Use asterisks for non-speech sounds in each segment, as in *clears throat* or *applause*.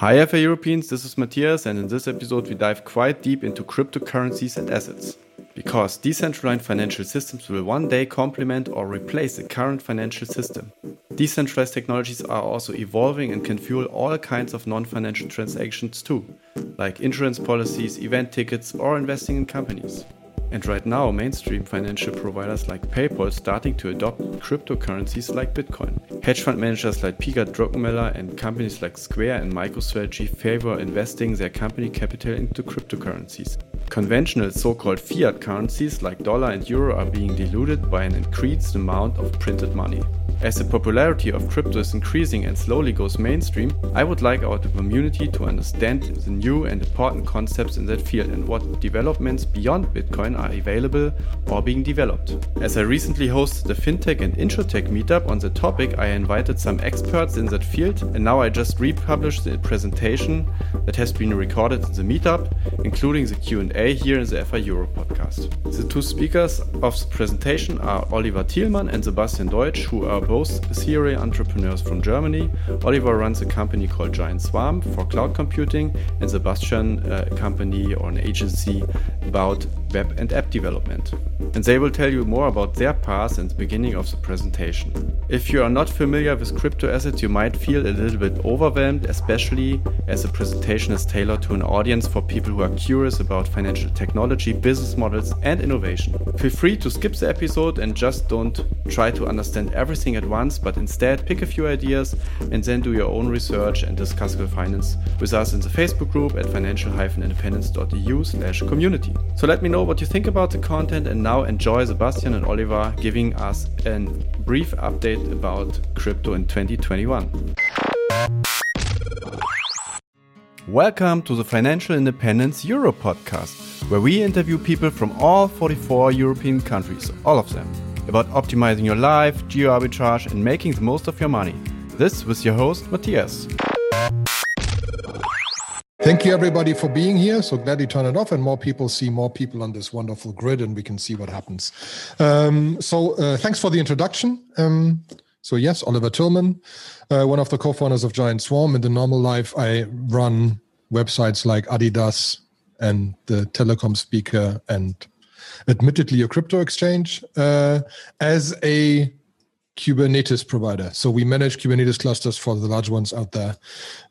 Hi, FI Europeans, this is Matthias, and in this episode, we dive quite deep into cryptocurrencies and assets. Because decentralized financial systems will one day complement or replace the current financial system. Decentralized technologies are also evolving and can fuel all kinds of non financial transactions too, like insurance policies, event tickets, or investing in companies. And right now, mainstream financial providers like PayPal starting to adopt cryptocurrencies like Bitcoin. Hedge fund managers like Peter Druckenmiller and companies like Square and MicroStrategy favor investing their company capital into cryptocurrencies. Conventional so-called fiat currencies like dollar and euro are being diluted by an increased amount of printed money. As the popularity of crypto is increasing and slowly goes mainstream, I would like our community to understand the new and important concepts in that field and what developments beyond Bitcoin are available or being developed. As I recently hosted the FinTech and InsurTech meetup on the topic, I invited some experts in that field and now I just republished the presentation that has been recorded in the meetup, including the Q&A here in the FI Euro podcast. The two speakers of the presentation are Oliver Thielmann and Sebastian Deutsch, who are both serial entrepreneurs from Germany. Oliver runs a company called Giant Swarm for cloud computing, and Sebastian uh, a company or an agency about web and app development. And they will tell you more about their path in the beginning of the presentation. If you are not familiar with crypto assets, you might feel a little bit overwhelmed, especially as the presentation is tailored to an audience for people who are curious about financial technology, business models, and innovation. Feel free to skip the episode and just don't try to understand everything at once, but instead pick a few ideas and then do your own research and discuss finance with us in the Facebook group at financial-independence.eu slash community. So let me know what you think about the content and now enjoy Sebastian and Oliver giving us a brief update about crypto in 2021. Welcome to the Financial Independence Euro podcast, where we interview people from all 44 European countries, all of them about optimizing your life, geo arbitrage, and making the most of your money. This was your host, Matthias. Thank you, everybody, for being here. So glad you turn it off and more people see more people on this wonderful grid and we can see what happens. Um, so, uh, thanks for the introduction. Um, so, yes, Oliver Thielmann, uh, one of the co founders of Giant Swarm. In the normal life, I run websites like Adidas and the telecom speaker and admittedly a crypto exchange, uh, as a Kubernetes provider. So we manage Kubernetes clusters for the large ones out there.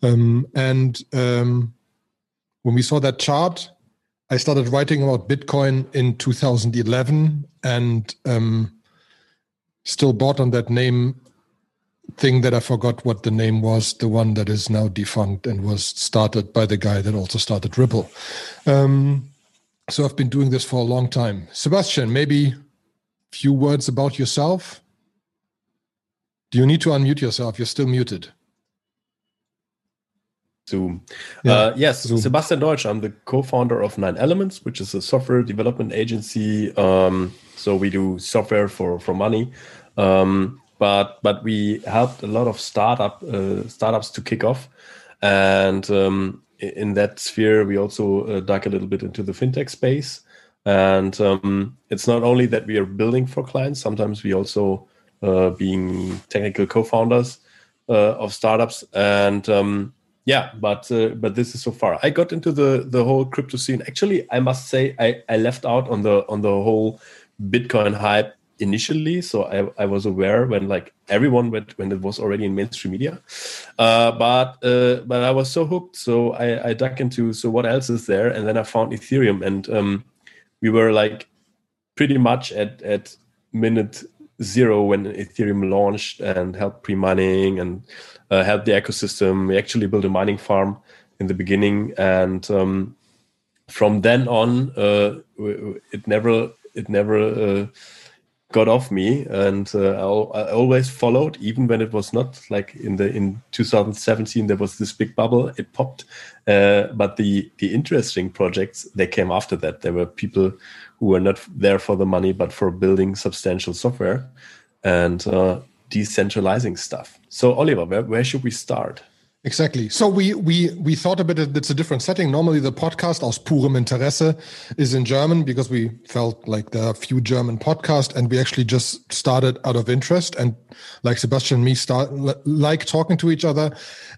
Um, and um, when we saw that chart, I started writing about Bitcoin in 2011 and um, still bought on that name thing that I forgot what the name was, the one that is now defunct and was started by the guy that also started Ripple. Um, so I've been doing this for a long time. Sebastian, maybe a few words about yourself. Do you need to unmute yourself? You're still muted. Zoom. Yeah. Uh, yes, Zoom. Sebastian Deutsch. I'm the co-founder of Nine Elements, which is a software development agency. Um, so we do software for for money, um, but but we helped a lot of startup uh, startups to kick off, and um, in that sphere, we also uh, dug a little bit into the fintech space. And um, it's not only that we are building for clients, sometimes we also uh, being technical co-founders uh, of startups. And um, yeah, but uh, but this is so far. I got into the the whole crypto scene. Actually, I must say I, I left out on the on the whole Bitcoin hype initially so I, I was aware when like everyone went when it was already in mainstream media. Uh, but uh, but i was so hooked so I, I dug into so what else is there? And then i found ethereum and um, we were like pretty much at at minute zero when ethereum launched and helped pre-mining and uh, helped the ecosystem. We actually built a mining farm in the beginning and um, from then on uh, it never it never uh, got off me and uh, I, I, always followed even when it was not like in the in 2017 there was this big bubble it popped. Uh, but the the interesting projects they came after that. There were people who were not there for the money but for building substantial software and uh, decentralizing stuff. So oliver where, where should we start Exactly. So we we we thought a bit. that It's a different setting. Normally, the podcast aus purem Interesse is in German because we felt like there are few German podcasts, and we actually just started out of interest and like Sebastian and me start like talking to each other,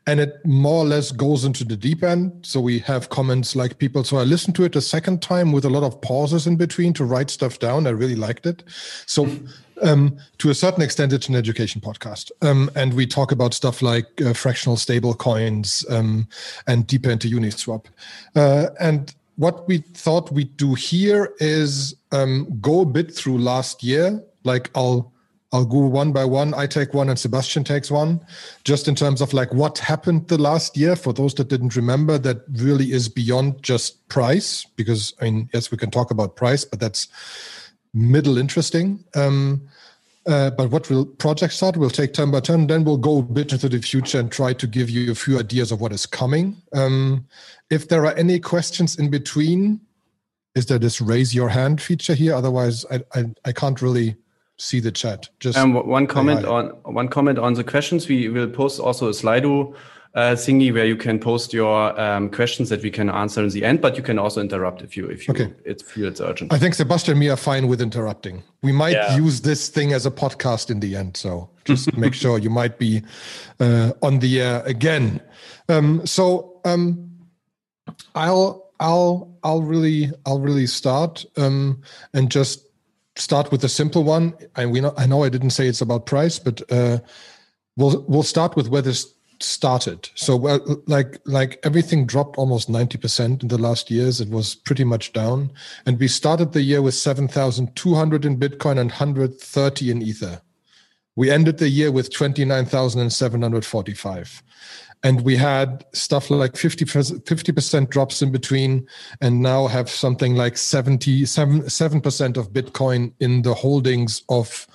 and it more or less goes into the deep end. So we have comments like people. So I listened to it a second time with a lot of pauses in between to write stuff down. I really liked it. So um, to a certain extent, it's an education podcast. Um, and we talk about stuff like uh, fractional stable coins um, and deeper into Uniswap. Uh, and what we thought we'd do here is um, go a bit through last year. Like I'll I'll go one by one. I take one and Sebastian takes one, just in terms of like what happened the last year. For those that didn't remember, that really is beyond just price, because I mean, yes, we can talk about price, but that's middle interesting. Um, uh, but what will project start? We'll take turn by turn. Then we'll go a bit into the future and try to give you a few ideas of what is coming. Um, if there are any questions in between, is there this raise your hand feature here? Otherwise, I I, I can't really see the chat. Just um, one comment on one comment on the questions. We will post also a Slido uh, thingy where you can post your um, questions that we can answer in the end, but you can also interrupt if you if you okay. it feels urgent. I think Sebastian and me are fine with interrupting. We might yeah. use this thing as a podcast in the end, so just *laughs* make sure you might be uh, on the air again. Um, so um, I'll I'll I'll really I'll really start um, and just start with a simple one. I we know I know I didn't say it's about price, but uh, we'll we'll start with where this started. So well, like like everything dropped almost 90% in the last years. It was pretty much down. And we started the year with 7,200 in Bitcoin and 130 in Ether. We ended the year with 29,745. And we had stuff like 50 percent drops in between, and now have something like 77 7% of Bitcoin in the holdings of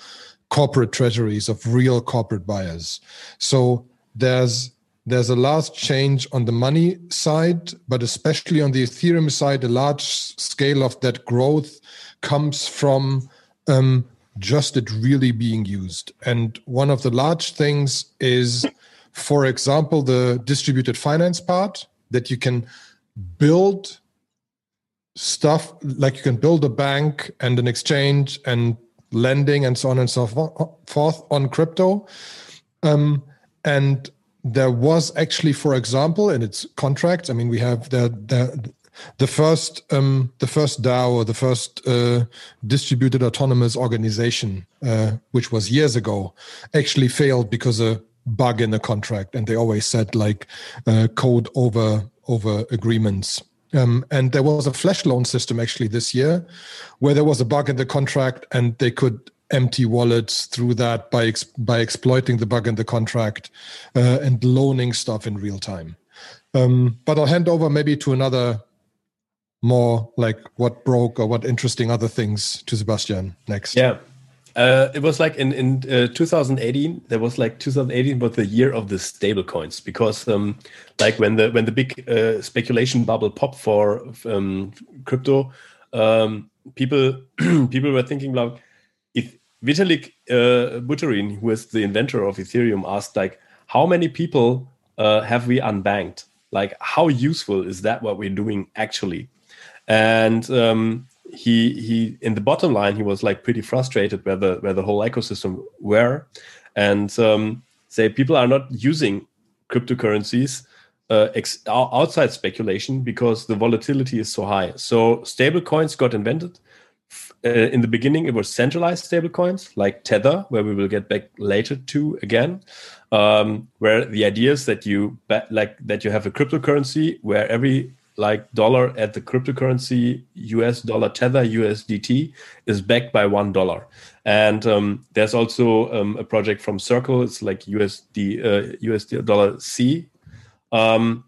corporate treasuries, of real corporate buyers. So there's there's a large change on the money side, but especially on the Ethereum side, a large scale of that growth comes from um, just it really being used. And one of the large things is, for example, the distributed finance part that you can build stuff like you can build a bank and an exchange and lending and so on and so forth on crypto. Um, and there was actually, for example, in its contracts, I mean, we have the the the first um, the first DAO or the first uh, distributed autonomous organization, uh, which was years ago, actually failed because a bug in the contract, and they always said like uh, code over over agreements. Um, and there was a flash loan system actually this year where there was a bug in the contract and they could empty wallets through that by ex- by exploiting the bug in the contract uh, and loaning stuff in real time. Um, but I'll hand over maybe to another more like what broke or what interesting other things to Sebastian next. Yeah. Uh, it was like in in uh, 2018. There was like 2018 was the year of the stable coins because um, like when the when the big uh, speculation bubble popped for um, crypto, um, people *clears throat* people were thinking like Vitalik uh, Buterin, who is the inventor of Ethereum, asked like, how many people uh, have we unbanked? Like, how useful is that? What we're doing actually? And um, he he in the bottom line, he was like pretty frustrated where the where the whole ecosystem were, and um, say people are not using cryptocurrencies uh, outside speculation because the volatility is so high. So stable coins got invented uh, in the beginning it was centralized stablecoins like tether where we will get back later to again. Um, where the idea is that you like that you have a cryptocurrency where every like dollar at the cryptocurrency us dollar tether usdt is backed by one dollar. And um, there's also um, a project from circle. It's like usd uh, usd dollar c. Um,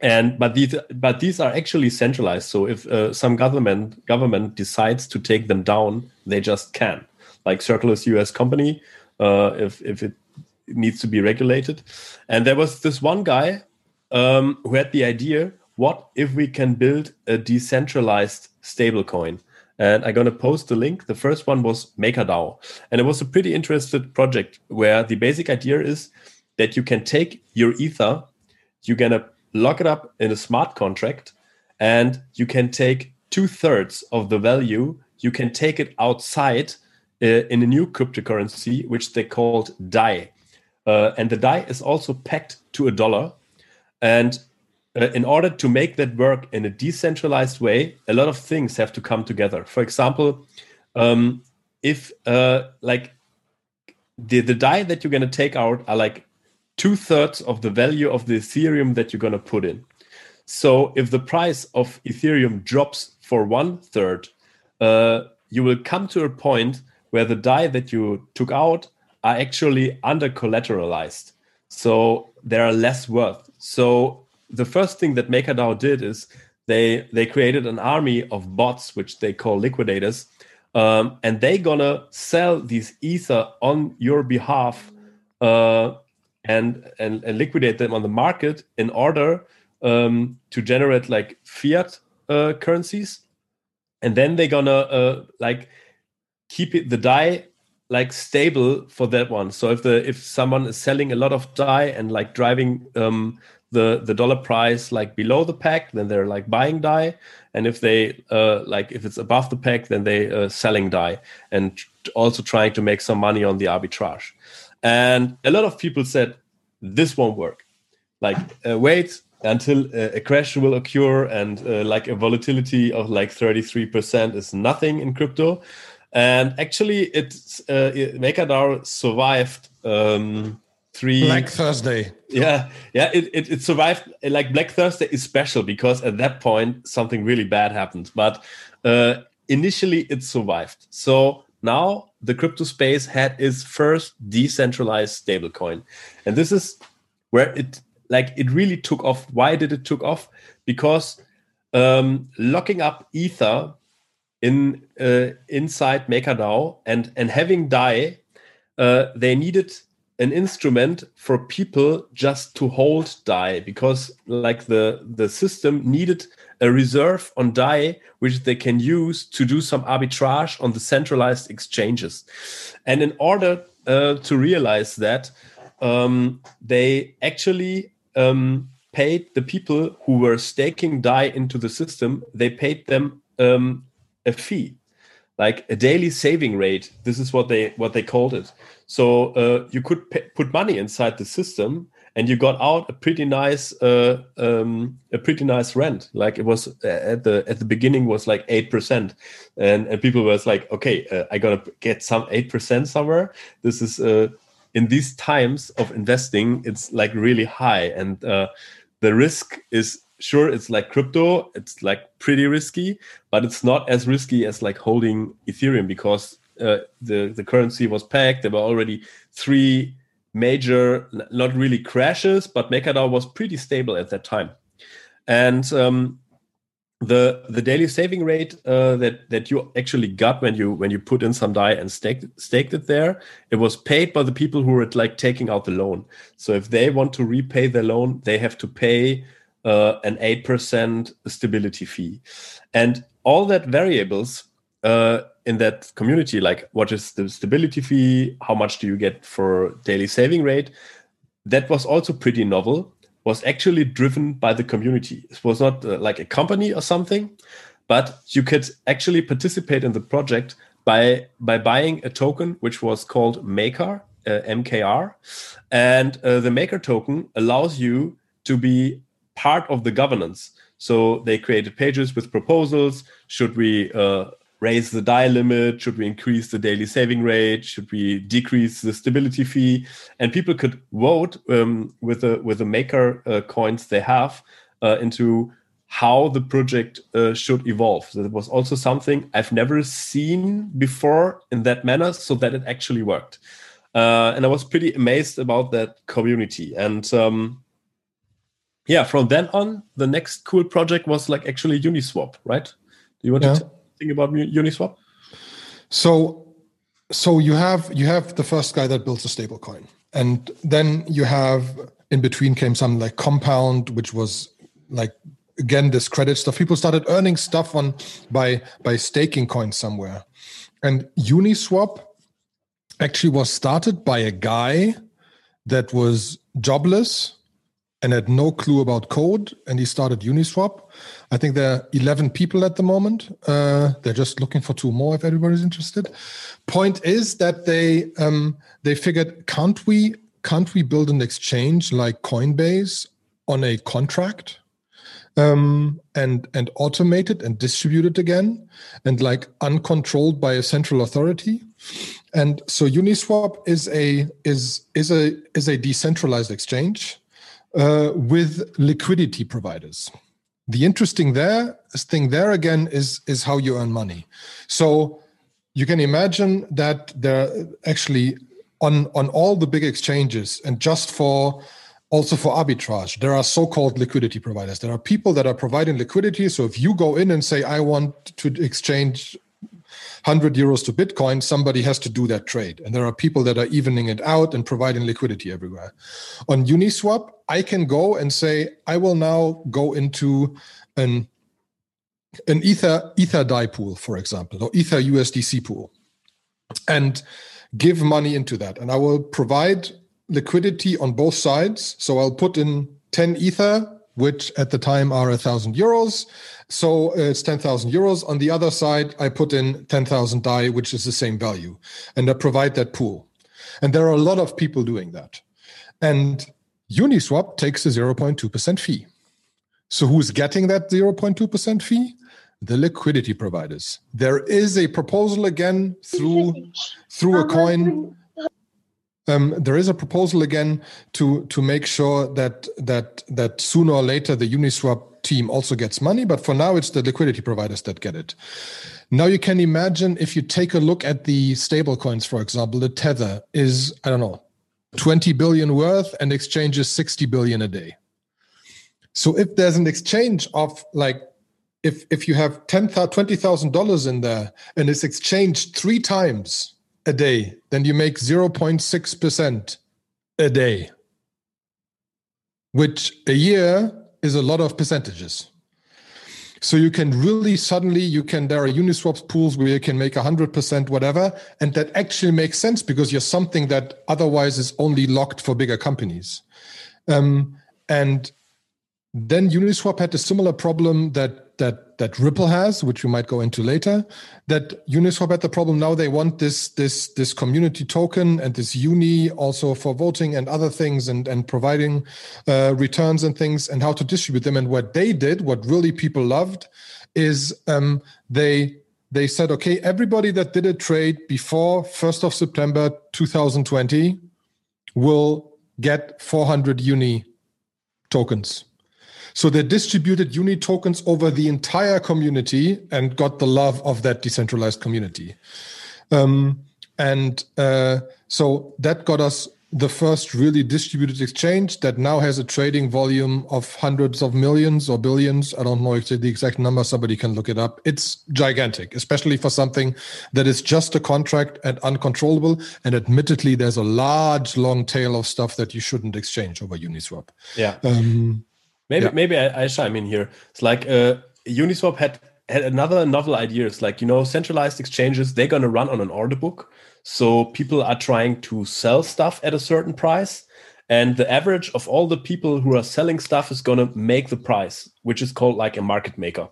and but these but these are actually centralized. So if uh, some government government decides to take them down they just can. Like circle is us company uh, if if it needs to be regulated. And there was this one guy um, who had the idea what if we can build a decentralized stablecoin? And i'm going to post the link. The first one was makerdao. And it was a pretty interesting project where the basic idea is that you can take your ether you're gonna lock it up in a smart contract, and you can take two thirds of the value. You can take it outside uh, in a new cryptocurrency, which they called DAI. Uh, and the DAI is also pegged to a dollar. And uh, in order to make that work in a decentralized way, a lot of things have to come together. For example, um, if uh, like the the DAI that you're going to take out are like two thirds of the value of the Ethereum that you're going to put in. So if the price of Ethereum drops for one third, uh, you will come to a point where the DAI that you took out are actually under collateralized. So they are less worth. So the first thing that MakerDAO did is they they created an army of bots, which they call liquidators, um, and they gonna sell these ether on your behalf uh, and, and and liquidate them on the market in order um, to generate like fiat uh, currencies, and then they're gonna uh, like keep it the DAI like stable for that one. So if the if someone is selling a lot of DAI and like driving um, the the dollar price like below the pack then they're like buying DAI and if they uh, like if it's above the pack then they uh, selling DAI and also trying to make some money on the arbitrage. And a lot of people said this won't work. Like uh, wait until a crash will occur and uh, like a volatility of like 33% is nothing in crypto and actually it's uh, MakerDAO survived um, three Black Thursday. Yeah, yeah, it, it, it survived. Like Black Thursday is special because at that point something really bad happened, but uh, initially it survived. So now the crypto space had its first decentralized stablecoin, and this is where it like it really took off. Why did it took off? Because um, locking up Ether in uh, inside MakerDAO and and having DAI, uh, they needed an instrument for people just to hold DAI because like the the system needed a reserve on DAI which they can use to do some arbitrage on the centralized exchanges. And in order uh, to realize that um, they actually um, paid the people who were staking DAI into the system they paid them um, a fee like a daily saving rate. This is what they what they called it so uh, you could put money inside the system and you got out a pretty nice uh, um, a pretty nice rent. Like it was uh, at the at the beginning was like 8% and and people was like okay uh, i gotta get some 8% somewhere. This is uh, in these times of investing it's like really high. And uh, the risk is sure it's like crypto it's like pretty risky but it's not as risky as like holding ethereum because uh, the the currency was pegged there were already three major not really crashes but MakerDAO was pretty stable at that time. And um, the the daily saving rate uh, that that you actually got when you when you put in some DAI and staked staked it there it was paid by the people who were like taking out the loan. So if they want to repay the loan they have to pay uh, an 8% stability fee. And all that variables uh, in that community, like what is the stability fee, how much do you get for daily saving rate, that was also pretty novel, was actually driven by the community. It was not uh, like a company or something, but you could actually participate in the project by by buying a token which was called Maker, uh, MKR, and uh, the Maker token allows you to be part of the governance. So they created pages with proposals. Should we uh, raise the DAI limit? Should we increase the daily saving rate? Should we decrease the stability fee? And people could vote um, with the with the maker uh, coins they have uh, into how the project uh, should evolve. So that was also something I've never seen before in that manner, so that it actually worked. Uh, and I was pretty amazed about that community. And um, yeah, from then on, the next cool project was like actually Uniswap, right? Do you want yeah. to think about Uniswap? So, so you have you have the first guy that builds a stable coin, and then you have in between came some like Compound, which was like again this credit stuff. People started earning stuff on by by staking coins somewhere, and Uniswap actually was started by a guy that was jobless and had no clue about code, and he started Uniswap. I think there are 11 people at the moment. Uh, they're just looking for two more if everybody's interested. Point is that they um, they figured can't we can't we build an exchange like Coinbase on a contract um, and and automate it and distribute it again and like uncontrolled by a central authority and so uniswap is a is is a is a decentralized exchange uh, with liquidity providers. The interesting there thing there again is is how you earn money. So you can imagine that there actually on on all the big exchanges and just for also for arbitrage there are so-called liquidity providers. There are people that are providing liquidity. So if you go in and say i want to exchange 100 euros to bitcoin somebody has to do that trade and there are people that are evening it out and providing liquidity everywhere on uniswap i can go and say i will now go into an an ether ether dai pool for example or ether usdc pool and give money into that and i will provide liquidity on both sides. So I'll put in 10 Ether, which at the time are a thousand euros. So uh, it's 10,000 euros. On the other side, I put in 10,000 DAI, which is the same value. And I provide that pool. And there are a lot of people doing that. And Uniswap takes a 0.2% fee. So who's getting that 0.2% fee? The liquidity providers. There is a proposal again through through a coin um, there is a proposal again to to make sure that that that sooner or later the Uniswap team also gets money, but for now it's the liquidity providers that get it. Now you can imagine if you take a look at the stable coins, for example, the Tether is I don't know 20 billion worth and exchanges 60 billion a day. So if there's an exchange of like if if you have ten twenty thousand dollars in there and it's exchanged three times a day, then you make 0.6% a day, which a year is a lot of percentages. So you can really suddenly you can there are Uniswap pools where you can make 100% whatever and that actually makes sense because you're something that otherwise is only locked for bigger companies. Um, and then Uniswap had a similar problem that that that Ripple has, which we might go into later. That Uniswap had the problem now they want this this this community token and this uni also for voting and other things and and providing uh, returns and things and how to distribute them. And what they did, what really people loved, is um, they they said, okay, everybody that did a trade before first of September 2020 will get 400 uni tokens so they distributed uni tokens over the entire community and got the love of that decentralized community. Um, and uh, so that got us the first really distributed exchange that now has a trading volume of hundreds of millions or billions. I don't know the exact number. Somebody can look it up. It's gigantic, especially for something that is just a contract and uncontrollable. And admittedly, there's a large, long tail of stuff that you shouldn't exchange over Uniswap. Yeah. Um, Maybe yeah. maybe I, I chime in here. It's like uh, Uniswap had had another novel idea. It's like you know centralized exchanges they're gonna run on an order book, so people are trying to sell stuff at a certain price, and the average of all the people who are selling stuff is gonna make the price, which is called like a market maker.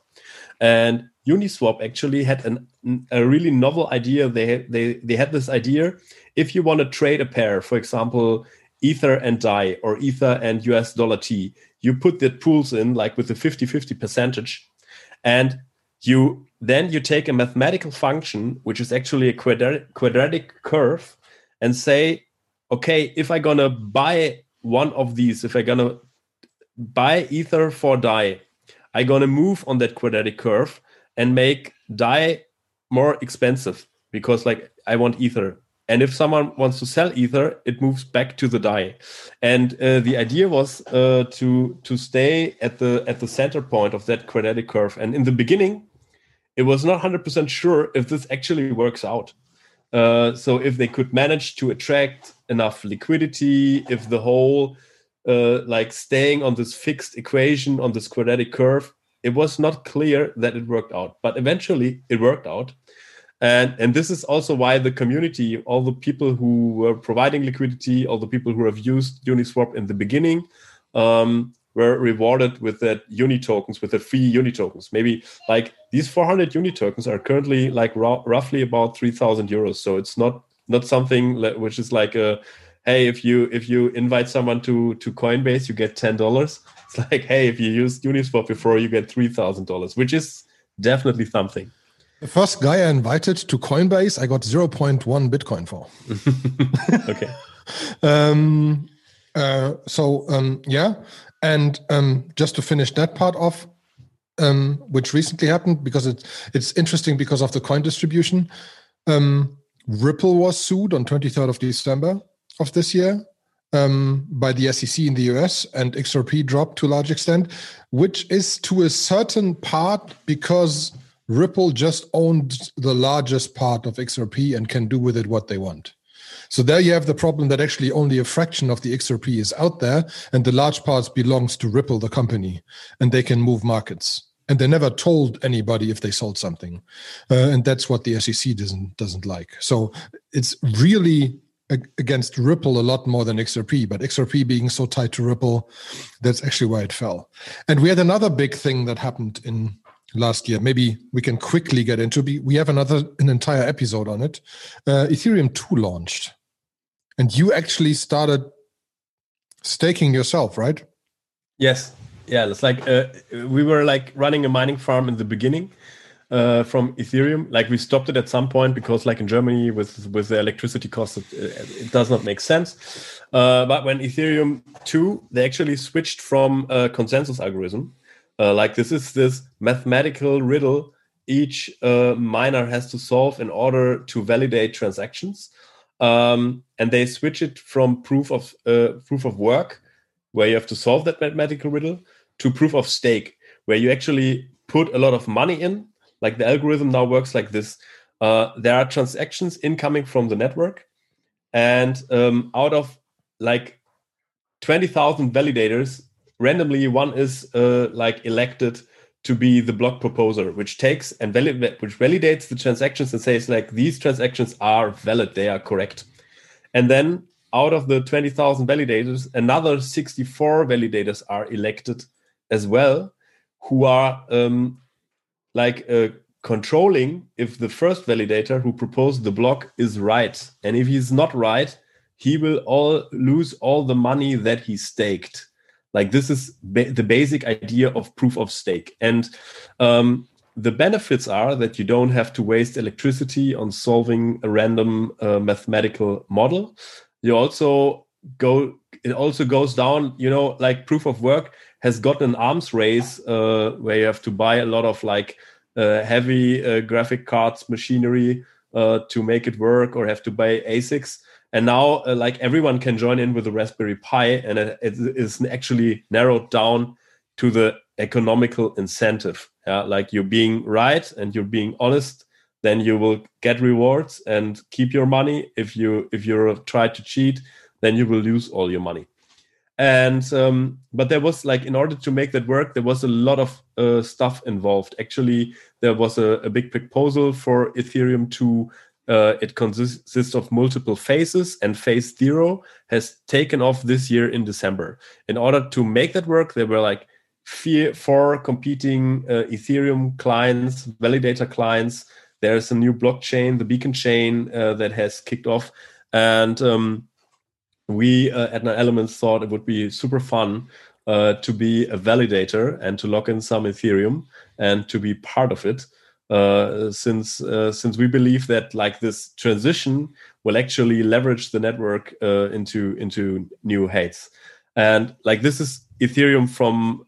And Uniswap actually had an, a really novel idea. They they they had this idea: if you want to trade a pair, for example, Ether and DAI or Ether and US dollar T, you put the pools in like with a 50 50 percentage and you then you take a mathematical function which is actually a quadratic, quadratic curve and say okay if i'm gonna buy one of these if i'm gonna buy ether for dai i'm gonna move on that quadratic curve and make dai more expensive because like i want ether and if someone wants to sell ether it moves back to the dai and uh, the idea was uh, to to stay at the at the center point of that quadratic curve. And in the beginning it was not 100% sure if this actually works out. Uh, so if they could manage to attract enough liquidity if the whole uh, like staying on this fixed equation on this quadratic curve it was not clear that it worked out. But eventually it worked out and and this is also why the community all the people who were providing liquidity all the people who have used uniswap in the beginning um, were rewarded with that uni tokens, with the free uni tokens. Maybe like these 400 uni tokens are currently like roughly about 3,000 euros. So it's not not something which is like a hey if you if you invite someone to to Coinbase you get ten dollars. It's like hey if you use Uniswap before you get three thousand dollars, which is definitely something. The first guy I invited to Coinbase, I got 0.1 Bitcoin for. *laughs* okay. *laughs* um, uh, so um, yeah, and um, just to finish that part off, um, which recently happened because it's it's interesting because of the coin distribution. Um, Ripple was sued on 23rd of December of this year um, by the SEC in the US, and XRP dropped to a large extent, which is to a certain part because Ripple just owned the largest part of XRP and can do with it what they want. So there you have the problem that actually only a fraction of the XRP is out there, and the large parts belongs to Ripple, the company, and they can move markets. And they never told anybody if they sold something, uh, and that's what the SEC doesn't doesn't like. So it's really against Ripple a lot more than XRP, but XRP being so tied to Ripple, that's actually why it fell. And we had another big thing that happened in last year. Maybe we can quickly get into. We have another an entire episode on it. Uh, Ethereum two launched, and you actually started staking yourself, right? Yes. Yeah. It's like uh, we were like running a mining farm in the beginning uh, from Ethereum. Like we stopped it at some point because, like in Germany, with with the electricity costs, it, it does not make sense. Uh, but when Ethereum two, they actually switched from a consensus algorithm. Uh, like this is this mathematical riddle each uh, miner has to solve in order to validate transactions um, and they switch it from proof of uh, proof of work, where you have to solve that mathematical riddle, to proof of stake, where you actually put a lot of money in. Like the algorithm now works like this: uh, there are transactions incoming from the network, and um, out of like twenty thousand validators, randomly one is uh, like elected to be the block proposer, which takes and valid, which validates the transactions and says like these transactions are valid, they are correct. And then out of the 20,000 validators, another 64 validators are elected as well, who are um, like uh, controlling if the first validator who proposed the block is right. And if he's not right, he will all lose all the money that he staked. Like this is ba- the basic idea of proof of stake. And um, the benefits are that you don't have to waste electricity on solving a random uh, mathematical model. You also go, it also goes down, you know, like proof of work has got an arms race uh, where you have to buy a lot of like uh, heavy uh, graphic cards machinery uh, to make it work or have to buy ASICs and now uh, like everyone can join in with the raspberry pi and it, is actually narrowed down to the economical incentive. Yeah like you're being right and you're being honest then you will get rewards and keep your money. If you if you try to cheat then you will lose all your money. And um, but there was like in order to make that work there was a lot of uh, stuff involved. Actually there was a, a big proposal for ethereum to uh, it consists of multiple phases, and phase zero has taken off this year in December. In order to make that work, there were like four competing uh, Ethereum clients, validator clients. There's a new blockchain, the Beacon chain, uh, that has kicked off. And um, we uh, at Nine Elements thought it would be super fun uh, to be a validator and to lock in some Ethereum and to be part of it uh, since uh, since we believe that like this transition will actually leverage the network uh, into into new heights and like this is ethereum from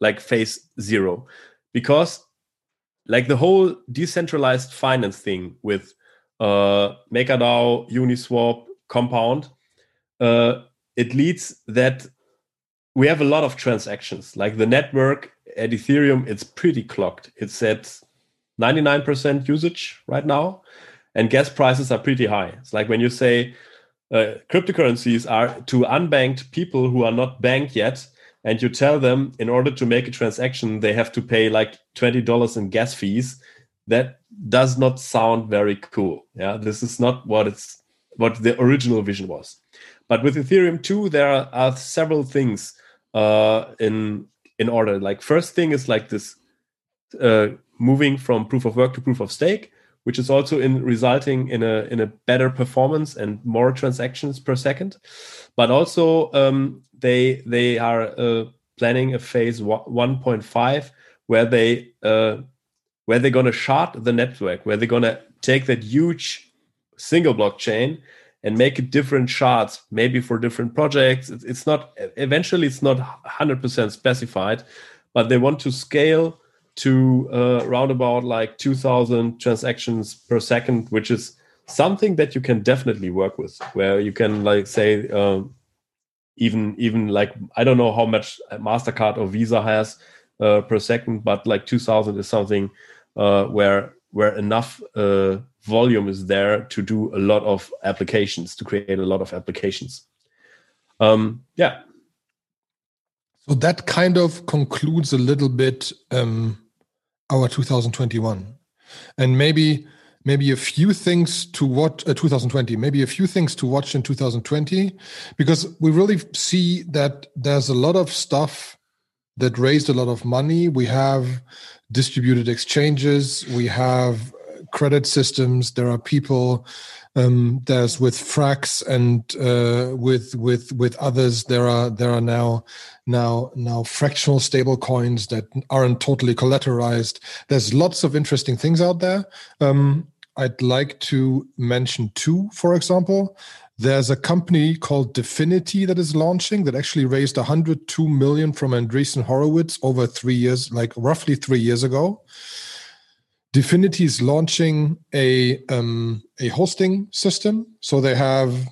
like phase zero because like the whole decentralized finance thing with uh MakerDAO, Uniswap, Compound, uh, it leads that we have a lot of transactions. Like the network at Ethereum, it's pretty clocked. It's at 99% usage right now, and gas prices are pretty high. It's like when you say uh, cryptocurrencies are to unbanked people who are not banked yet, and you tell them in order to make a transaction they have to pay like $20 in gas fees. That does not sound very cool. Yeah, this is not what it's what the original vision was. But with Ethereum 2, there are, are several things uh, in in order. Like first thing is like this uh, moving from proof of work to proof of stake, which is also in resulting in a in a better performance and more transactions per second. But also um, they they are uh, planning a phase 1.5 where they uh, where they're going to shard the network, where they're going to take that huge single blockchain and make it different shards, maybe for different projects. It's not eventually it's not 100% specified, but they want to scale to uh, around about like 2000 transactions per second which is something that you can definitely work with where you can like say um, even even like i don't know how much mastercard or visa has uh, per second but like 2000 is something uh, where where enough uh, volume is there to do a lot of applications to create a lot of applications. Um, yeah. So that kind of concludes a little bit um, our 2021 and maybe maybe a few things to watch uh, 2020 maybe a few things to watch in 2020 because we really see that there's a lot of stuff that raised a lot of money. We have distributed exchanges. We have credit systems there are people um, there's with Frax and uh, with with with others. There are there are now now now fractional stable coins that aren't totally collateralized. There's lots of interesting things out there. Um, I'd like to mention two, for example. There's a company called Dfinity that is launching that actually raised 102 million from Andreessen Horowitz over three years, like roughly three years ago. Dfinity is launching a um, a hosting system, so they have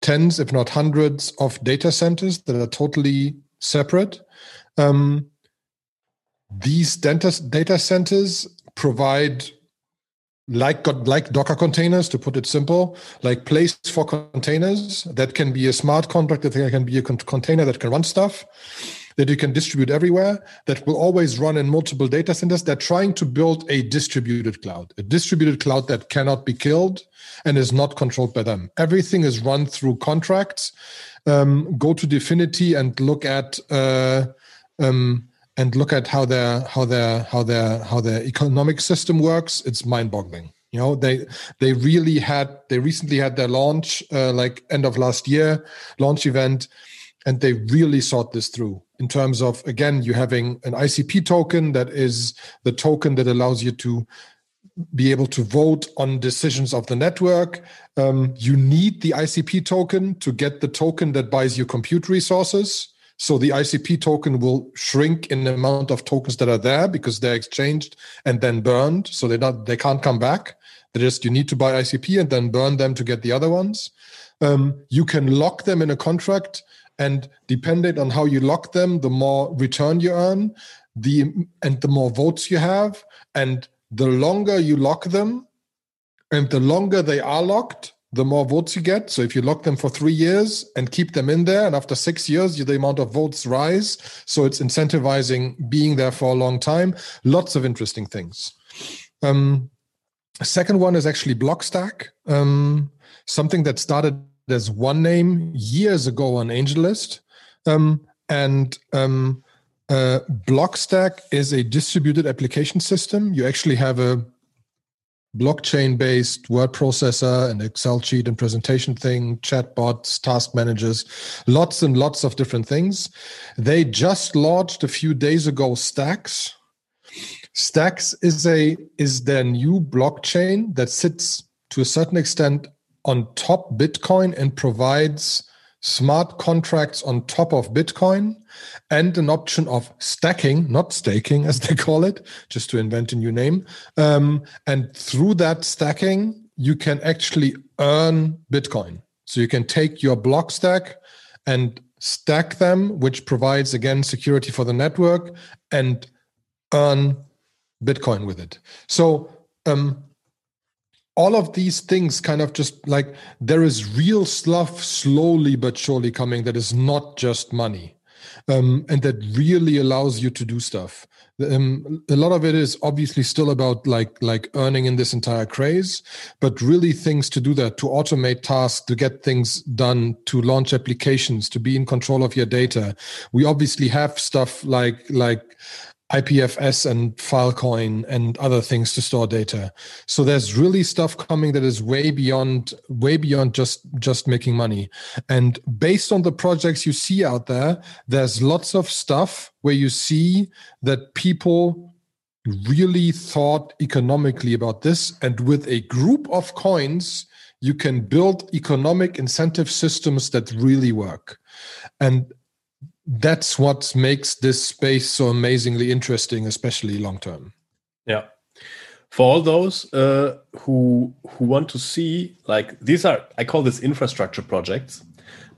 tens, if not hundreds, of data centers that are totally separate. Um, these data, data centers provide like like Docker containers, to put it simple, like place for containers that can be a smart contract, that can be a container that can run stuff that you can distribute everywhere, that will always run in multiple data centers. They're trying to build a distributed cloud, a distributed cloud that cannot be killed and is not controlled by them. Everything is run through contracts. Um, go to Dfinity and look at uh, um, and look at how their how their how their how their economic system works. It's mind-boggling. You know, they they really had they recently had their launch uh, like end of last year launch event and they really thought this through in terms of again you having an icp token that is the token that allows you to be able to vote on decisions of the network. Um, you need the icp token to get the token that buys you compute resources. So the icp token will shrink in the amount of tokens that are there because they're exchanged and then burned. So they're not they can't come back. They just you need to buy icp and then burn them to get the other ones. Um, you can lock them in a contract and depending on how you lock them the more return you earn the and the more votes you have and the longer you lock them and the longer they are locked the more votes you get. So if you lock them for three years and keep them in there and after six years the amount of votes rise. So it's incentivizing being there for a long time. Lots of interesting things. Um, second one is actually blockstack. Um, something that started there's one name years ago on AngelList, um, and um, uh, Blockstack is a distributed application system. You actually have a blockchain-based word processor, and Excel sheet and presentation thing, chatbots, task managers, lots and lots of different things. They just launched a few days ago Stacks. Stacks is a is their new blockchain that sits to a certain extent on top Bitcoin and provides smart contracts on top of Bitcoin and an option of stacking, not staking *laughs* as they call it, just to invent a new name. Um, and through that stacking, you can actually earn Bitcoin. So you can take your block stack and stack them, which provides again security for the network and earn Bitcoin with it. So um, all of these things kind of just like there is real stuff slowly but surely coming that is not just money um, and that really allows you to do stuff. Um, a lot of it is obviously still about like like earning in this entire craze, but really things to do that, to automate tasks, to get things done, to launch applications, to be in control of your data. We obviously have stuff like like IPFS and Filecoin and other things to store data. So there's really stuff coming that is way beyond way beyond just just making money. And based on the projects you see out there, there's lots of stuff where you see that people really thought economically about this and with a group of coins you can build economic incentive systems that really work. And that's what makes this space so amazingly interesting, especially long term. Yeah. For all those uh, who who want to see, like these are, I call this infrastructure projects,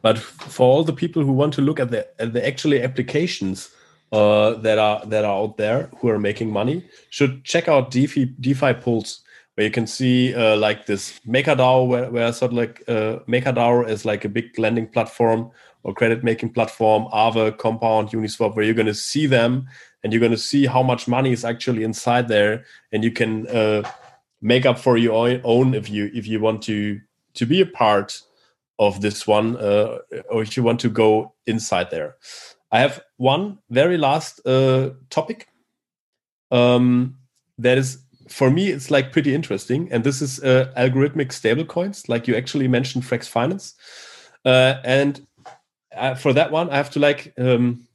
but for all the people who want to look at the at the actually applications uh, that are that are out there who are making money, should check out DeFi DeFi Pulse where you can see uh, like this MakerDAO, where, where sort of like uh, MakerDAO is like a big lending platform or credit making platform, Aave, Compound, Uniswap, where you're going to see them and you're going to see how much money is actually inside there, and you can uh, make up for your own if you if you want to to be a part of this one, uh, or if you want to go inside there. I have one very last uh, topic um, that is for me it's like pretty interesting, and this is uh, algorithmic stablecoins, like you actually mentioned, Frax Finance. Uh, and uh, for that one, I have to like um,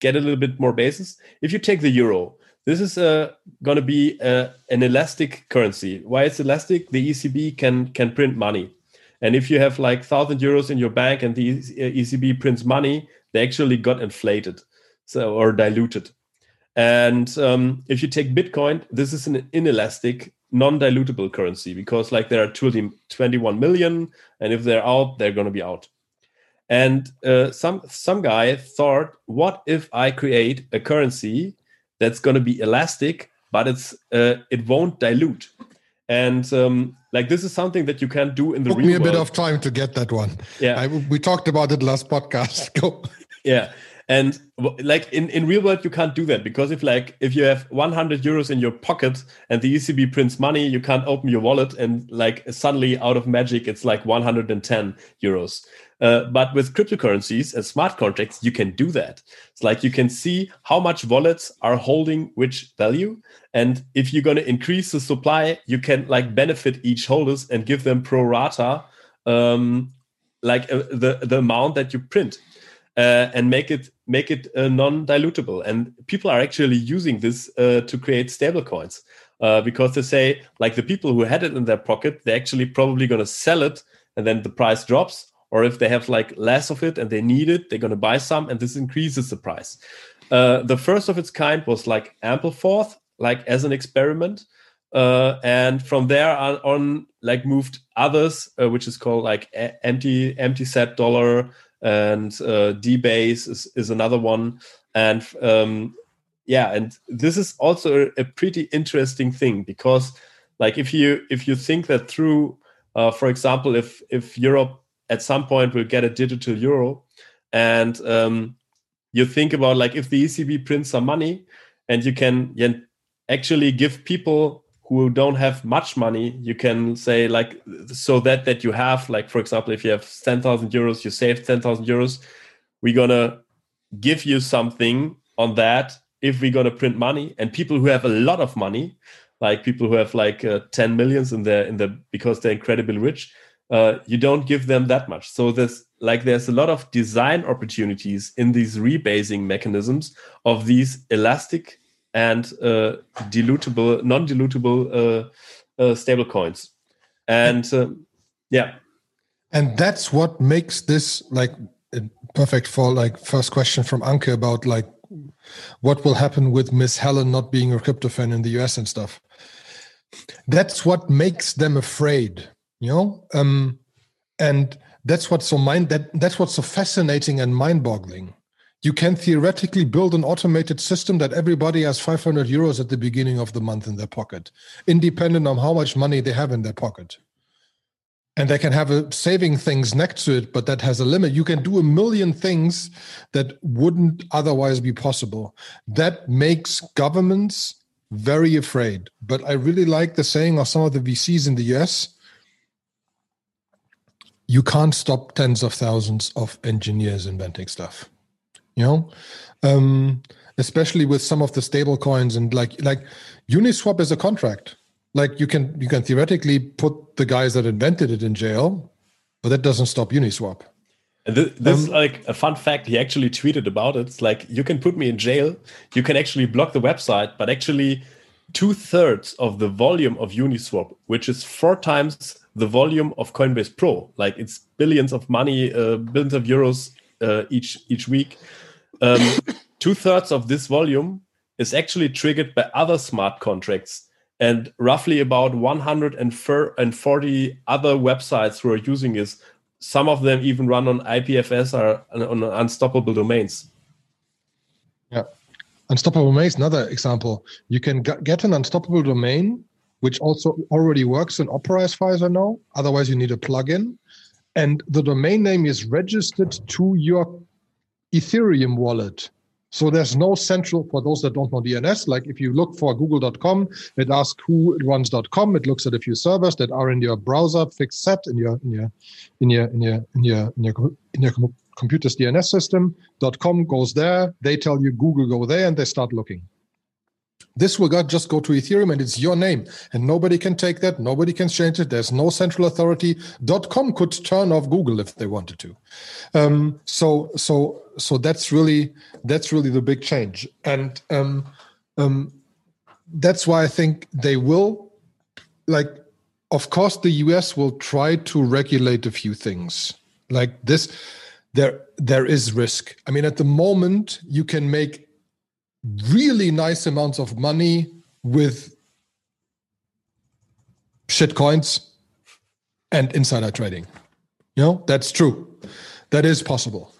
get a little bit more basis. If you take the euro, this is uh, going to be uh, an elastic currency. Why it's elastic? The ECB can can print money, and if you have like thousand euros in your bank and the ECB prints money, they actually got inflated, so or diluted. And um, if you take Bitcoin, this is an inelastic, non-dilutable currency because like there are 20, 21 million, and if they're out, they're going to be out. And uh, some some guy thought, what if I create a currency that's going to be elastic, but it's uh, it won't dilute? And um, like this is something that you can do in the Took real me a world. bit of time to get that one. Yeah, I, we talked about it last podcast. *laughs* Go. Yeah, and like in, in real world you can't do that because if like if you have 100 euros in your pocket and the ecb prints money you can't open your wallet and like suddenly out of magic it's like 110 euros. Uh, but with cryptocurrencies and smart contracts you can do that. It's like you can see how much wallets are holding which value. And if you're going to increase the supply you can like benefit each holders and give them pro rata um, like uh, the the amount that you print uh, and make it make it uh, non-dilutable. And people are actually using this uh, to create stablecoins uh, because they say like the people who had it in their pocket, they're actually probably going to sell it, and then the price drops. Or if they have like less of it and they need it, they're going to buy some, and this increases the price. Uh, the first of its kind was like Ampleforth, like as an experiment. Uh, and from there on, on, like moved others, uh, which is called like empty empty set dollar, and uh, DBase is, is another one. And um, yeah, and this is also a, a, pretty interesting thing because, like, if you if you think that through, uh, for example, if if Europe at some point will get a digital euro, and um, you think about like if the ECB prints some money, and you can actually give people who don't have much money you can say like so that that you have like for example if you have 10,000 euros you save 10,000 euros we're to give you something on that if we're to print money. And people who have a lot of money like people who have like uh, 10 millions in their in the because they're incredibly rich uh, you don't give them that much. So there's like there's a lot of design opportunities in these rebasing mechanisms of these elastic and uh, dilutable, non-dilutable uh, uh, stable coins. And um, yeah. And that's what makes this like perfect for like first question from Anke about like what will happen with Miss Yellen not being a crypto fan in the US and stuff. That's what makes them afraid, you know? Um, and that's what's so mind that that's what's so fascinating and mind-boggling you can theoretically build an automated system that everybody has 500 euros at the beginning of the month in their pocket, independent on how much money they have in their pocket. and they can have a saving things next to it but that has a limit. You can do a million things that wouldn't otherwise be possible. That makes governments very afraid. But i really like the saying of some of the vcs in the us you can't stop tens of thousands of engineers inventing stuff you know um, especially with some of the stable coins and like like uniswap is a contract like you can you can theoretically put the guys that invented it in jail, but that doesn't stop Uniswap. And this, this um, is like a fun fact. He actually tweeted about it. It's like you can put me in jail. You can actually block the website, but actually, two thirds of the volume of Uniswap, which is four times the volume of Coinbase Pro, like it's billions of money, uh, billions of euros uh, each each week. Um, two thirds of this volume is actually triggered by other smart contracts and roughly about 140 other websites who are using this. Some of them even run on IPFS or on unstoppable domains. Yeah. Unstoppable domain is another example. You can get an unstoppable domain, which also already works in Opera as far as I know. Otherwise, you need a plugin. And the domain name is registered to your Ethereum wallet. So there's no central, for those that don't know DNS, like if you look for google.com, it asks who runs.com. It looks at a few servers that are in your browser fixed set in your, in your, in your, in your, in your, in your, in your computer's DNS system. .com goes there. They tell you Google go there and they start looking. This will just go to Ethereum and it's your name. And nobody can take that. Nobody can change it. There's no central authority. .com could turn off Google if they wanted to. Um, so so so that's really that's really the big change. And um, um, that's why I think they will like of course the US will try to regulate a few things. Like this there there is risk. I mean at the moment you can make really nice amounts of money with shit coins and insider trading. You know, that's true. That is possible.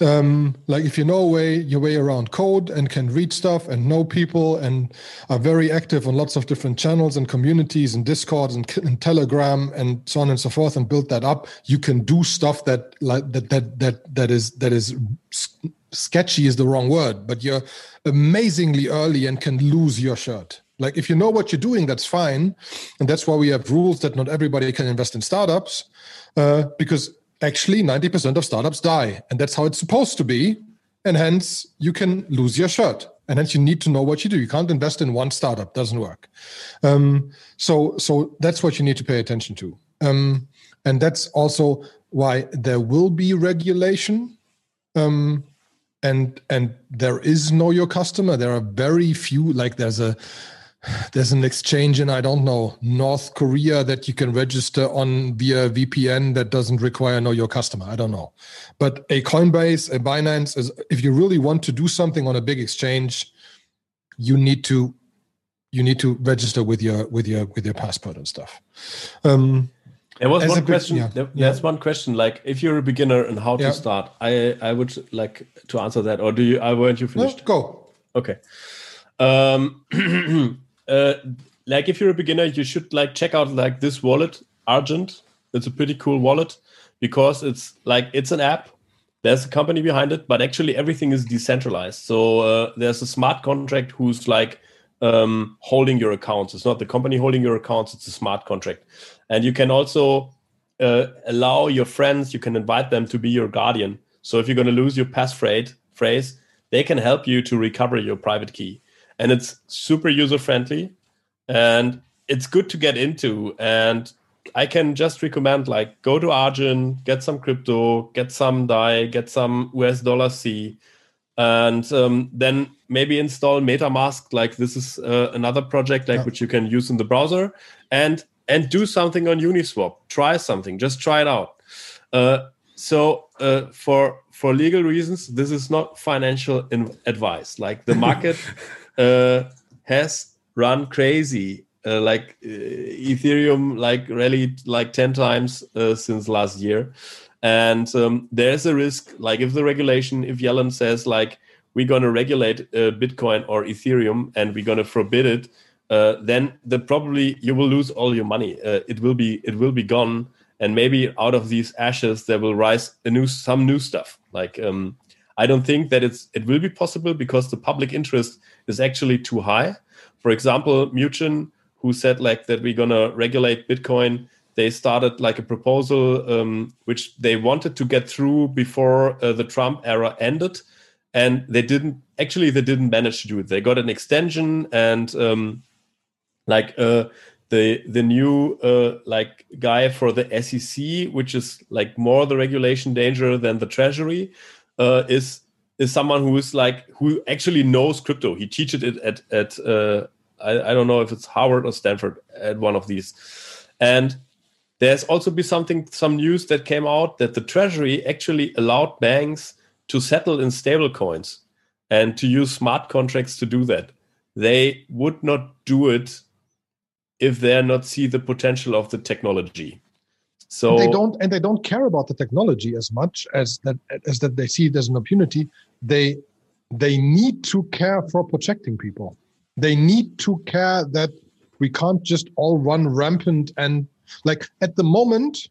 Um, like if you know way your way around code and can read stuff and know people and are very active on lots of different channels and communities and Discord and, and Telegram and so on and so forth and build that up, you can do stuff that like that that that that is that is sketchy is the wrong word, but you're amazingly early and can lose your shirt. Like if you know what you're doing, that's fine, and that's why we have rules that not everybody can invest in startups, uh, because actually 90% of startups die, and that's how it's supposed to be, and hence you can lose your shirt, and hence you need to know what you do. You can't invest in one startup; doesn't work. Um, so, so that's what you need to pay attention to, um, and that's also why there will be regulation. Um, and and there is know your customer there are very few like there's a there's an exchange in i don't know north korea that you can register on via vpn that doesn't require know your customer i don't know but a coinbase a binance is if you really want to do something on a big exchange you need to you need to register with your with your with your passport and stuff um, there was As one question. Yeah. There, yeah. There's one question. Like, if you're a beginner and how yeah. to start, I I would like to answer that. Or do you? I weren't you finished? No, go. Okay. Um, *clears throat* uh, like if you're a beginner, you should like check out like this wallet, Argent. It's a pretty cool wallet because it's like it's an app. There's a company behind it, but actually everything is decentralized. So uh, there's a smart contract who's like um, holding your accounts. It's not the company holding your accounts. It's a smart contract and you can also uh, allow your friends you can invite them to be your guardian so if you're going to lose your passphrase phrase they can help you to recover your private key and it's super user friendly and it's good to get into and i can just recommend like go to argent get some crypto get some dai get some us dollar c and um, then maybe install metamask like this is uh, another project like yeah. which you can use in the browser and and do something on Uniswap. Try something. Just try it out. Uh, so uh, for for legal reasons, this is not financial in- advice. Like the market *laughs* has run crazy. Uh, like uh, Ethereum, like rallied like ten times uh, since last year, and um, there's a risk. Like if the regulation, if Yellen says like we're going to regulate Bitcoin or Ethereum and we're going to forbid it, uh, then the probably you will lose all your money. Uh, it will be it will be gone, and maybe out of these ashes there will rise a new some new stuff. Like um, I don't think that it's it will be possible because the public interest is actually too high. For example, Mnuchin, who said like that we're gonna regulate Bitcoin, they started like a proposal um, which they wanted to get through before uh, the Trump era ended, and they didn't. Actually, they didn't manage to do it. They got an extension and um, like uh, the the new uh, like guy for the SEC, which is like more the regulation danger than the Treasury, uh, is is someone who is like who actually knows crypto. He teaches it at at uh, I, I don't know if it's Harvard or Stanford at one of these, and there's also be something some news that came out that the Treasury actually allowed banks to settle in stable coins and to use smart contracts to do that. They would not do it if they are not see the potential of the technology. So and they don't and they don't care about the technology as much as that as that they see it as an opportunity. They they need to care for protecting people. They need to care that we can't just all run rampant and like at the moment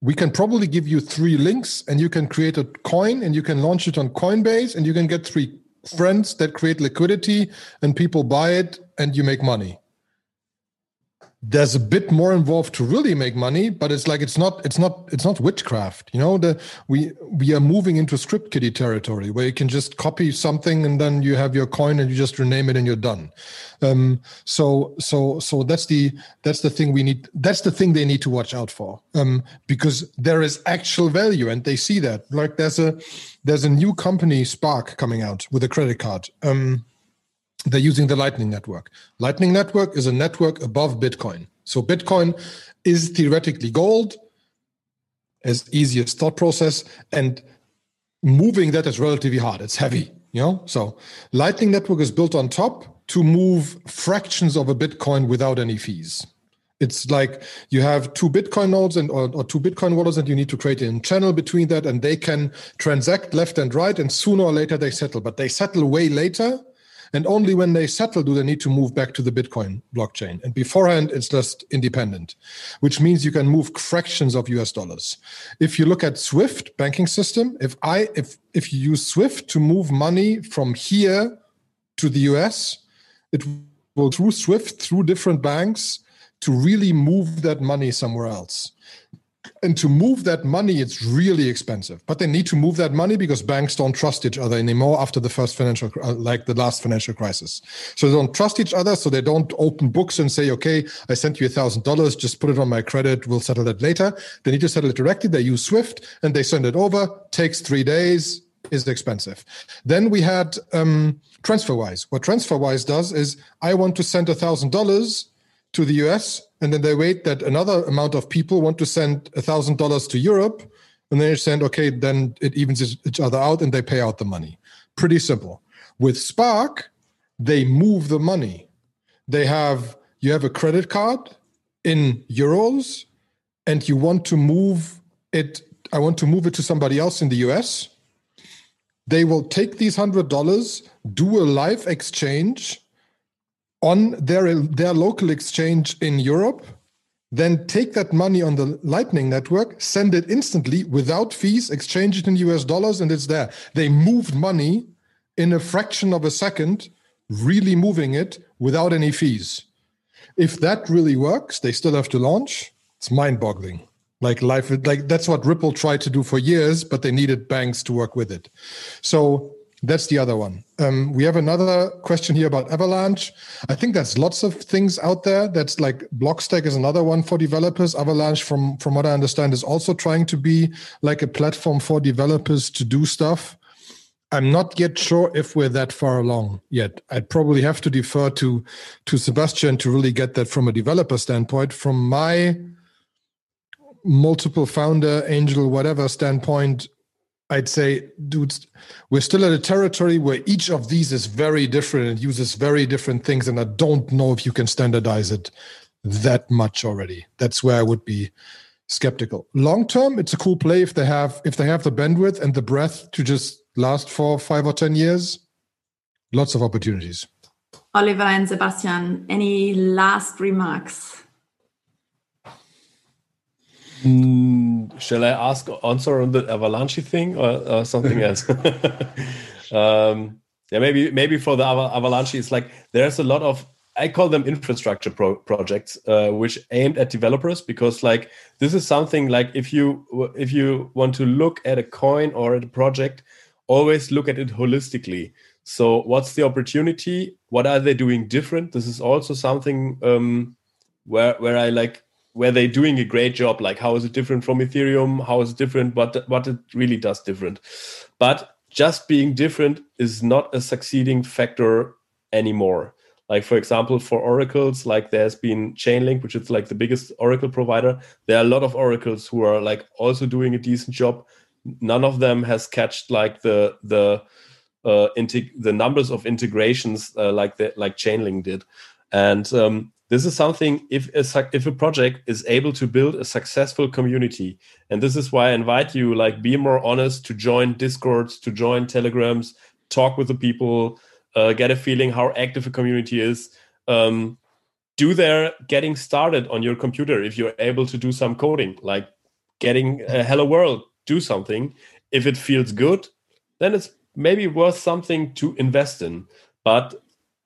we can probably give you three links and you can create a coin and you can launch it on Coinbase and you can get three friends that create liquidity and people buy it and you make money there's a bit more involved to really make money but it's like it's not it's not it's not witchcraft you know? The we we are moving into script kiddie territory where you can just copy something and then you have your coin and you just rename it and you're done. Um, so so so that's the that's the thing we need that's the thing they need to watch out for um, because there is actual value and they see that. Like there's a there's a new company spark coming out with a credit card. Um, they're using the Lightning Network. Lightning Network is a network above Bitcoin. So Bitcoin is theoretically gold, as easiest thought process, and moving that is relatively hard. It's heavy, you know. So Lightning Network is built on top to move fractions of a Bitcoin without any fees. It's like you have two Bitcoin nodes and or, or, two Bitcoin wallets, and you need to create a channel between that, and they can transact left and right, and sooner or later they settle. But they settle way later and only when they settle do they need to move back to the Bitcoin blockchain. And beforehand, it's just independent, which means you can move fractions of US dollars. If you look at Swift banking system, if I if if you use Swift to move money from here to the US, it will through Swift through different banks to really move that money somewhere else and to move that money it's really expensive. But they need to move that money because banks don't trust each other anymore after the first financial uh, like the last financial crisis. So they don't trust each other so they don't open books and say okay i sent you a thousand dollars just put it on my credit we'll settle that later. They need to settle it directly they use swift and they send it over takes three days is expensive. Then we had um, transferwise. What transferwise does is i want to send a thousand dollars to the US, and then they wait that another amount of people want to send a thousand dollars to Europe, and they send okay, then it evens each other out, and they pay out the money. Pretty simple. With Spark, they move the money. They have you have a credit card in euros, and you want to move it. I want to move it to somebody else in the US. They will take these hundred dollars, do a live exchange on their their local exchange in Europe, then take that money on the Lightning network, send it instantly without fees, exchange it in US dollars, and it's there. They moved money in a fraction of a second, really moving it without any fees. If that really works, they still have to launch. It's mind-boggling. Like life, like that's what Ripple tried to do for years, but they needed banks to work with it. So that's the other one. Um, we have another question here about Avalanche. I think there's lots of things out there. That's like Blockstack is another one for developers. Avalanche, from from what I understand, is also trying to be like a platform for developers to do stuff. I'm not yet sure if we're that far along yet. I'd probably have to defer to to Sebastian to really get that from a developer standpoint. From my multiple founder, angel, whatever standpoint, I'd say, dudes, we're still at a territory where each of these is very different and uses very different things. And I don't know if you can standardize it that much already. That's where I would be skeptical. Long term, it's a cool play if they have if they have the bandwidth and the breadth to just last for five or ten years. Lots of opportunities. Oliver and Sebastian, any last remarks? Mm, shall I ask answer on the Avalanche thing or, or something else? *laughs* um, yeah, maybe maybe for the Avalanche, it's like there's a lot of I call them infrastructure pro- projects, uh, which aimed at developers because like this is something like if you if you want to look at a coin or at a project, always look at it holistically. So what's the opportunity? What are they doing different? This is also something um, where where I like where they're doing a great job. Like how is it different from Ethereum? How is it different? What what it really does different? But just being different is not a succeeding factor anymore like for example for oracles like there's been chainlink which is like the biggest oracle provider there are a lot of oracles who are like also doing a decent job none of them has catched like the the uh the numbers of integrations uh, like the like chainlink did and um, this is something if a if a project is able to build a successful community and this is why i invite you like be more honest to join discords to join telegrams talk with the people uh, get a feeling how active a community is. Um, do their getting started on your computer if you're able to do some coding like getting a hello world do something. If it feels good then it's maybe worth something to invest in. But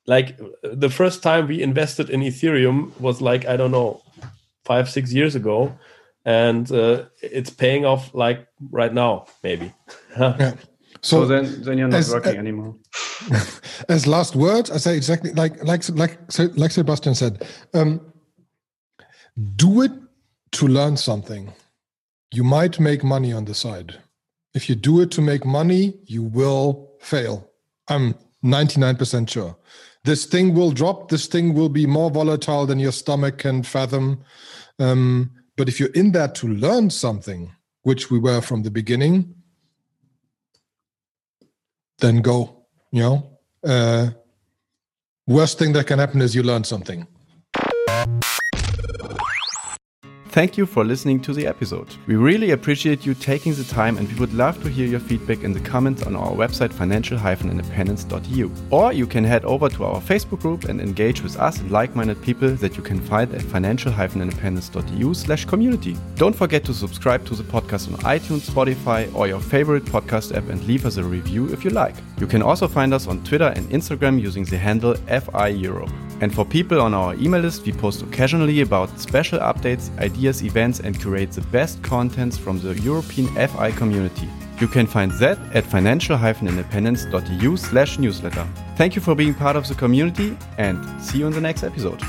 like the first time we invested in ethereum was like i don't know five six years ago. And uh, it's paying off like right now maybe. *laughs* Yeah. so, so, then then you're not as, working uh, anymore. *laughs* as last words i say exactly like like like like sebastian said um, do it to learn something. You might make money on the side. If you do it to make money you will fail. I'm 99% sure this thing will drop this thing will be more volatile than your stomach can fathom. Um, but if you're in there to learn something which we were from the beginning then go you know? Uh, worst thing that can happen is you learn something Thank you for listening to the episode. We really appreciate you taking the time and we would love to hear your feedback in the comments on our website financial-independence.eu. Or you can head over to our Facebook group and engage with us and like-minded people that you can find at financial-independence.eu slash community. Don't forget to subscribe to the podcast on iTunes, Spotify or your favorite podcast app and leave us a review if you like. You can also find us on Twitter and Instagram using the handle FI Europe. And for people on our email list, we post occasionally about special updates, ideas, events, and curate the best contents from the European FI community. You can find that at financial-independence.eu slash newsletter. Thank you for being part of the community and see you in the next episode.